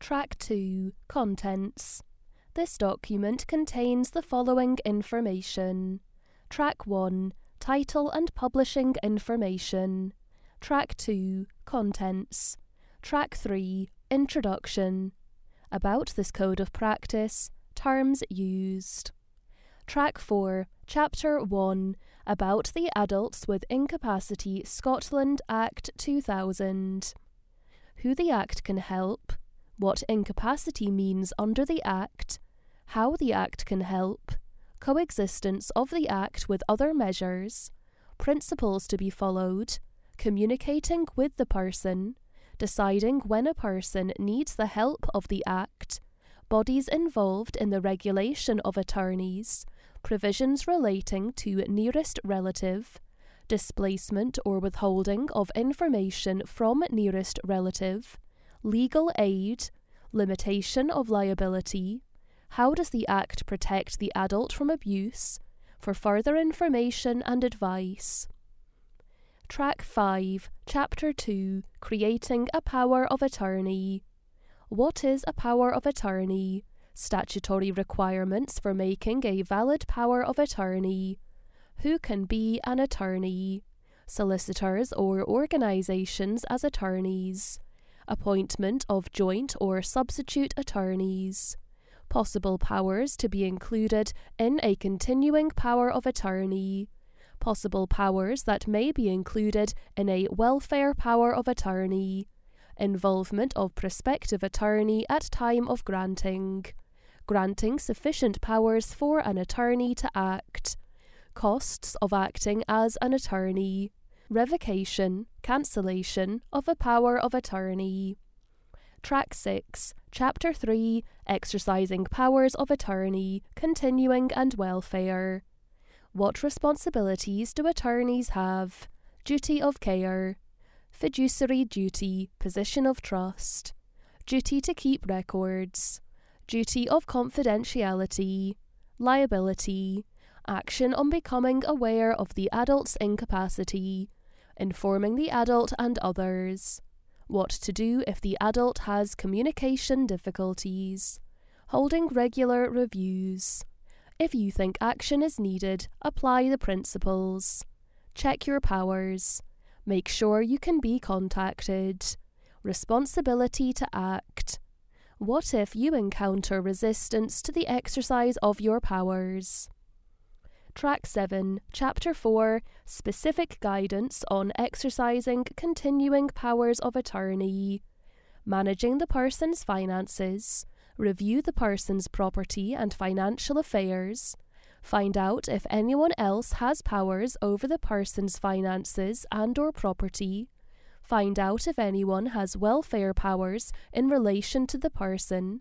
Track 2 Contents. This document contains the following information Track 1 Title and Publishing Information. Track 2 Contents. Track 3 Introduction. About this Code of Practice, Terms used. Track 4 Chapter 1 About the Adults with Incapacity Scotland Act 2000. Who the Act can help, what incapacity means under the Act, how the Act can help, coexistence of the Act with other measures, principles to be followed, communicating with the person, deciding when a person needs the help of the Act, bodies involved in the regulation of attorneys, provisions relating to nearest relative, displacement or withholding of information from nearest relative, legal aid, limitation of liability, how does the Act protect the adult from abuse, for further information and advice. Track 5, Chapter 2 Creating a Power of Attorney. What is a power of attorney? Statutory requirements for making a valid power of attorney. Who can be an attorney? Solicitors or organisations as attorneys. Appointment of joint or substitute attorneys. Possible powers to be included in a continuing power of attorney. Possible powers that may be included in a welfare power of attorney. Involvement of prospective attorney at time of granting. Granting sufficient powers for an attorney to act. Costs of acting as an attorney. Revocation, cancellation of a power of attorney. Track 6, Chapter 3 Exercising Powers of Attorney, Continuing and Welfare. What responsibilities do attorneys have? Duty of care, fiduciary duty, position of trust, duty to keep records, duty of confidentiality, liability, action on becoming aware of the adult's incapacity, informing the adult and others, what to do if the adult has communication difficulties, holding regular reviews. If you think action is needed, apply the principles. Check your powers. Make sure you can be contacted. Responsibility to act. What if you encounter resistance to the exercise of your powers? Track 7, Chapter 4 Specific Guidance on Exercising Continuing Powers of Attorney. Managing the person's finances. Review the person's property and financial affairs. Find out if anyone else has powers over the person's finances and or property. Find out if anyone has welfare powers in relation to the person.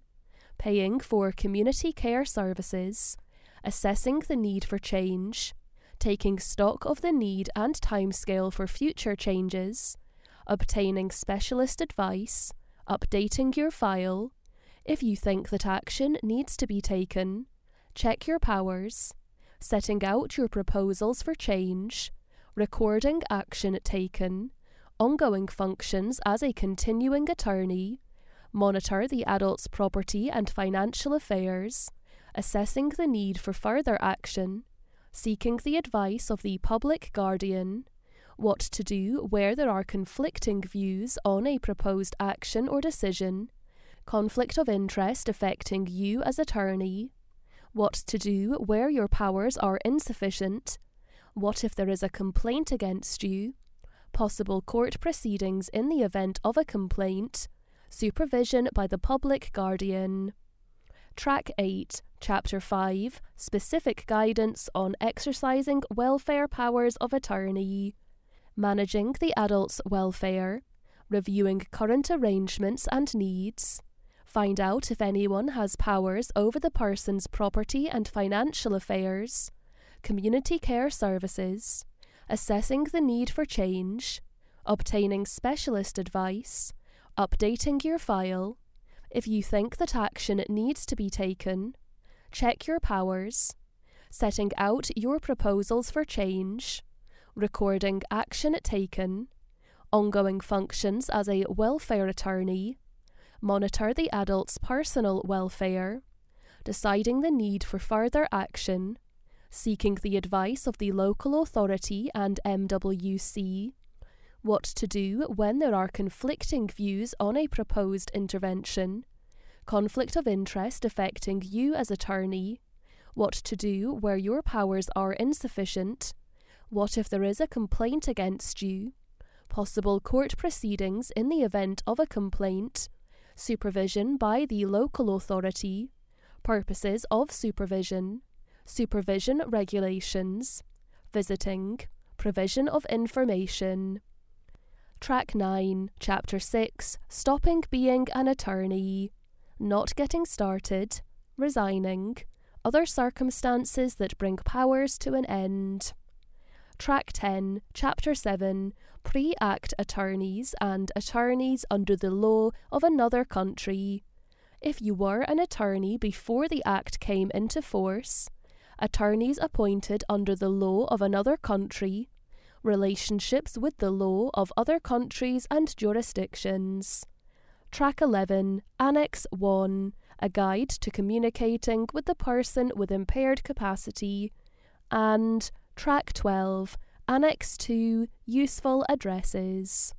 Paying for community care services assessing the need for change, taking stock of the need and timescale for future changes, obtaining specialist advice, updating your file. If you think that action needs to be taken, check your powers, setting out your proposals for change, recording action taken, ongoing functions as a continuing attorney, monitor the adult's property and financial affairs, assessing the need for further action, seeking the advice of the public guardian, what to do where there are conflicting views on a proposed action or decision, conflict of interest affecting you as attorney, what to do where your powers are insufficient, what if there is a complaint against you, possible court proceedings in the event of a complaint, supervision by the public guardian. Track 8, Chapter 5 Specific Guidance on Exercising Welfare Powers of Attorney. Managing the adult's welfare. Reviewing current arrangements and needs. Find out if anyone has powers over the person's property and financial affairs. Community care services. Assessing the need for change. Obtaining specialist advice. Updating your file if you think that action needs to be taken, check your powers, setting out your proposals for change, recording action taken, ongoing functions as a welfare attorney, monitor the adult's personal welfare, deciding the need for further action, seeking the advice of the local authority and MWC, what to do when there are conflicting views on a proposed intervention, conflict of interest affecting you as attorney, what to do where your powers are insufficient, what if there is a complaint against you, possible court proceedings in the event of a complaint, supervision by the local authority, purposes of supervision, supervision regulations, visiting, provision of information. Track 9, Chapter 6 Stopping being an attorney, not getting started, resigning, other circumstances that bring powers to an end. Track 10, Chapter 7 Pre Act Attorneys and Attorneys under the Law of Another Country. If you were an attorney before the Act came into force, attorneys appointed under the law of another country, relationships with the law of other countries and jurisdictions. Track 11, Annex 1 A Guide to Communicating with the Person with Impaired Capacity, and Track 12, Annex 2 Useful Addresses.